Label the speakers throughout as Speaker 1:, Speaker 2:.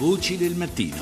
Speaker 1: Voci del mattino.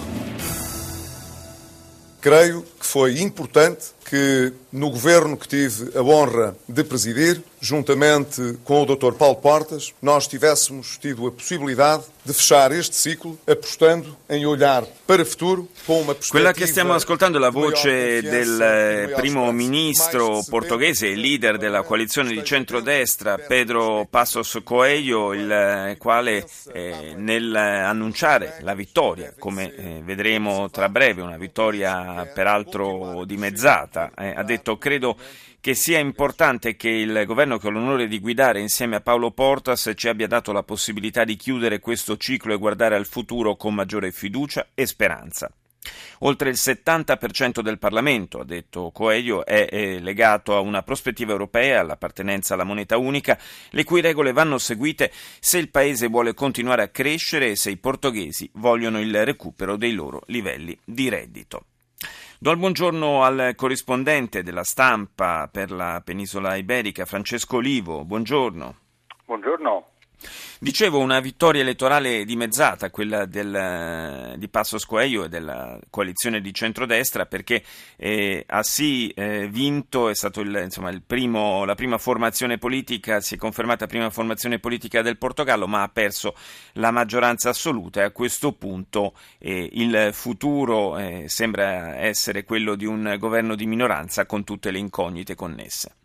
Speaker 2: Creio que foi importante que no governo que tive a honra de presidir, juntamente com o Dr. Paulo Portas, nós tivéssemos tido a possibilidade de fechar este ciclo apostando em olhar para o futuro com uma perspectiva
Speaker 3: Quella che stiamo ascoltando è la voce del primo ministro portoghese e leader della coalizione di centrodestra, Pedro Passos Coelho, il eh, quale eh, nel annunciare la vittoria, come eh, vedremo tra breve, una vittoria peraltro dimezzata, eh, ha detto credo che sia importante che il governo che ho l'onore di guidare insieme a Paolo Portas ci abbia dato la possibilità di chiudere questo ciclo e guardare al futuro con maggiore fiducia e speranza. Oltre il 70% del Parlamento, ha detto Coelho, è, è legato a una prospettiva europea, all'appartenenza alla moneta unica, le cui regole vanno seguite se il Paese vuole continuare a crescere e se i portoghesi vogliono il recupero dei loro livelli di reddito. Do il buongiorno al corrispondente della stampa per la penisola iberica, Francesco Olivo. Buongiorno.
Speaker 4: Buongiorno.
Speaker 3: Dicevo una vittoria elettorale dimezzata, quella del, di Passos Coelho e della coalizione di centrodestra, perché eh, ha sì eh, vinto, è stata la prima formazione politica, si è confermata prima formazione politica del Portogallo, ma ha perso la maggioranza assoluta e a questo punto eh, il futuro eh, sembra essere quello di un governo di minoranza con tutte le incognite connesse.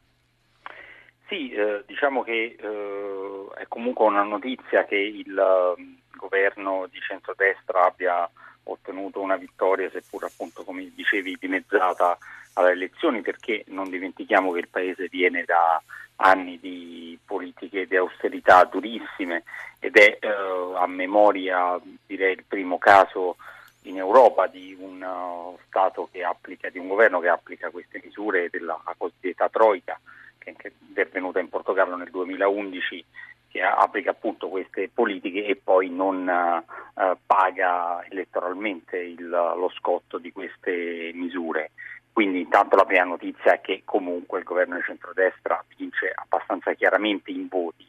Speaker 4: Sì, eh, diciamo che eh, è comunque una notizia che il uh, governo di centrodestra abbia ottenuto una vittoria, seppur appunto come dicevi dimezzata alle elezioni, perché non dimentichiamo che il Paese viene da anni di politiche di austerità durissime ed è eh, a memoria direi il primo caso in Europa di un uh, Stato che applica, di un governo che applica queste misure della cosiddetta Troica che è intervenuta in Portogallo nel 2011 che applica appunto queste politiche e poi non uh, paga elettoralmente il, lo scotto di queste misure. Quindi intanto la prima notizia è che comunque il governo di centrodestra vince abbastanza chiaramente in voti.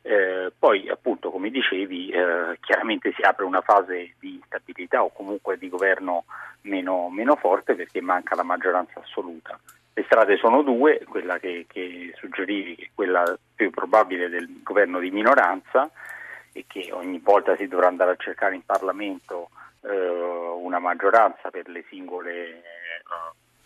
Speaker 4: Eh, poi appunto come dicevi eh, chiaramente si apre una fase di instabilità o comunque di governo meno, meno forte perché manca la maggioranza assoluta. Le strade sono due, quella che, che suggerivi, che è quella più probabile del governo di minoranza e che ogni volta si dovrà andare a cercare in Parlamento eh, una maggioranza per le singole eh,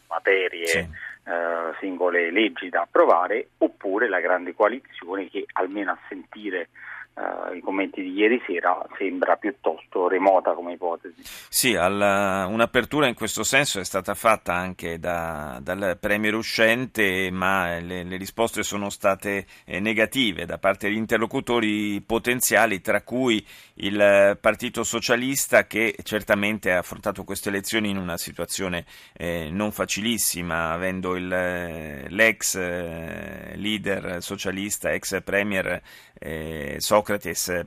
Speaker 4: materie, sì. eh, singole leggi da approvare, oppure la grande coalizione che almeno a sentire Uh, i commenti di ieri sera sembra piuttosto remota come ipotesi.
Speaker 3: Sì, alla, un'apertura in questo senso è stata fatta anche da, dal Premier uscente, ma le, le risposte sono state eh, negative da parte degli interlocutori potenziali, tra cui il Partito Socialista che certamente ha affrontato queste elezioni in una situazione eh, non facilissima, avendo il, l'ex eh, leader socialista, ex Premier eh, Socrates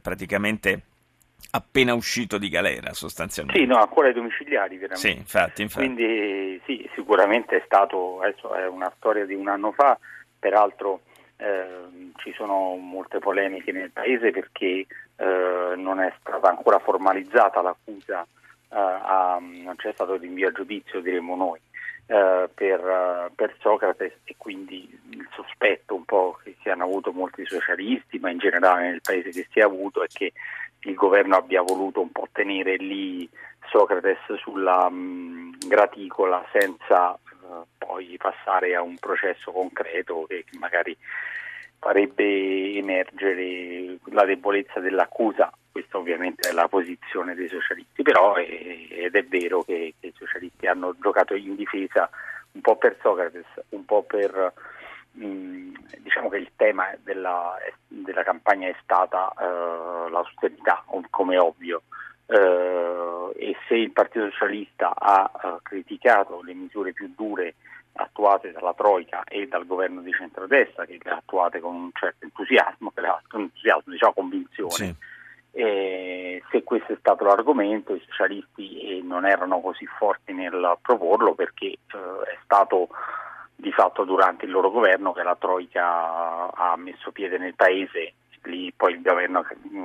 Speaker 3: praticamente appena uscito di galera sostanzialmente.
Speaker 4: Sì, no, ancora ai domiciliari veramente.
Speaker 3: Sì, infatti, infatti.
Speaker 4: Quindi sì, sicuramente è stato, adesso è una storia di un anno fa, peraltro eh, ci sono molte polemiche nel paese perché eh, non è stata ancora formalizzata l'accusa, eh, a, non c'è stato rinvio a giudizio diremo noi. Uh, per, uh, per, Socrate e quindi il sospetto un po' che si hanno avuto molti socialisti, ma in generale nel paese che si è avuto è che il governo abbia voluto un po' tenere lì Socrate sulla mh, graticola senza uh, poi passare a un processo concreto che magari farebbe emergere la debolezza dell'accusa. Questa ovviamente è la posizione dei socialisti, però è, ed è vero che, che, i socialisti hanno giocato in difesa un po' per Socrates, un po' per mh, diciamo che il tema della, della campagna è stata uh, l'austerità, come ovvio. Uh, e se il Partito Socialista ha uh, criticato le misure più dure attuate dalla Troica e dal governo di centrodestra, che le ha attuate con un certo entusiasmo, che ha, entusiasmo diciamo convinzione. Sì. E se questo è stato l'argomento, i socialisti eh, non erano così forti nel proporlo perché eh, è stato di fatto durante il loro governo che la Troica ha messo piede nel paese, lì poi il governo mh,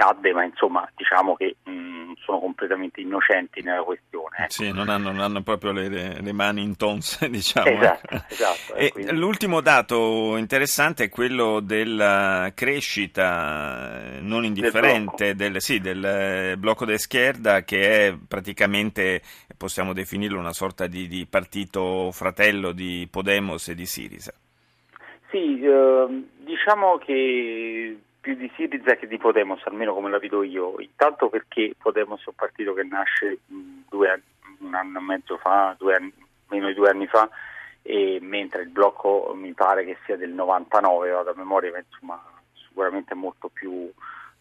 Speaker 4: mm, cadde, ma insomma diciamo che mh, mm, sono completamente innocenti nella questione. Ecco.
Speaker 3: Sì, non hanno, non hanno proprio le, le, mani in tonze, diciamo.
Speaker 4: Esatto, esatto.
Speaker 3: E quindi... L'ultimo dato interessante è quello della crescita non indifferente del, del, sì, del blocco de Schierda, che è praticamente, possiamo definirlo, una sorta di, di partito fratello di Podemos e di Sirisa.
Speaker 4: Sì, eh, diciamo che più di Siriza che di Podemos, almeno come la vedo io. Intanto perché Podemos è un partito che nasce due, un anno e mezzo fa, anni, meno di due anni fa, mentre il blocco mi pare che sia del 99, vado a memoria, ma insomma sicuramente molto più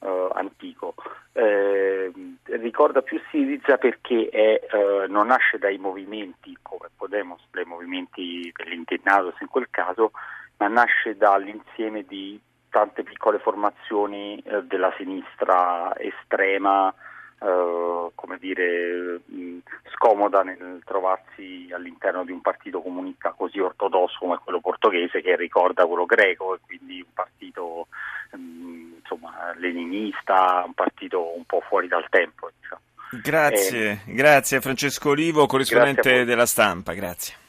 Speaker 4: eh, antico. Eh, ricorda più Siriza perché è, eh, non nasce dai movimenti come Podemos, dai movimenti dell'internato in quel caso, ma nasce dall'insieme di tante piccole formazioni eh, della sinistra estrema, eh, come dire, mh, scomoda nel trovarsi all'interno di un partito comunista così ortodosso come quello portoghese che ricorda quello greco e quindi un partito mh, insomma, leninista, un partito un po' fuori dal tempo. Diciamo.
Speaker 3: Grazie, eh, grazie Francesco Olivo, corrispondente della stampa, grazie.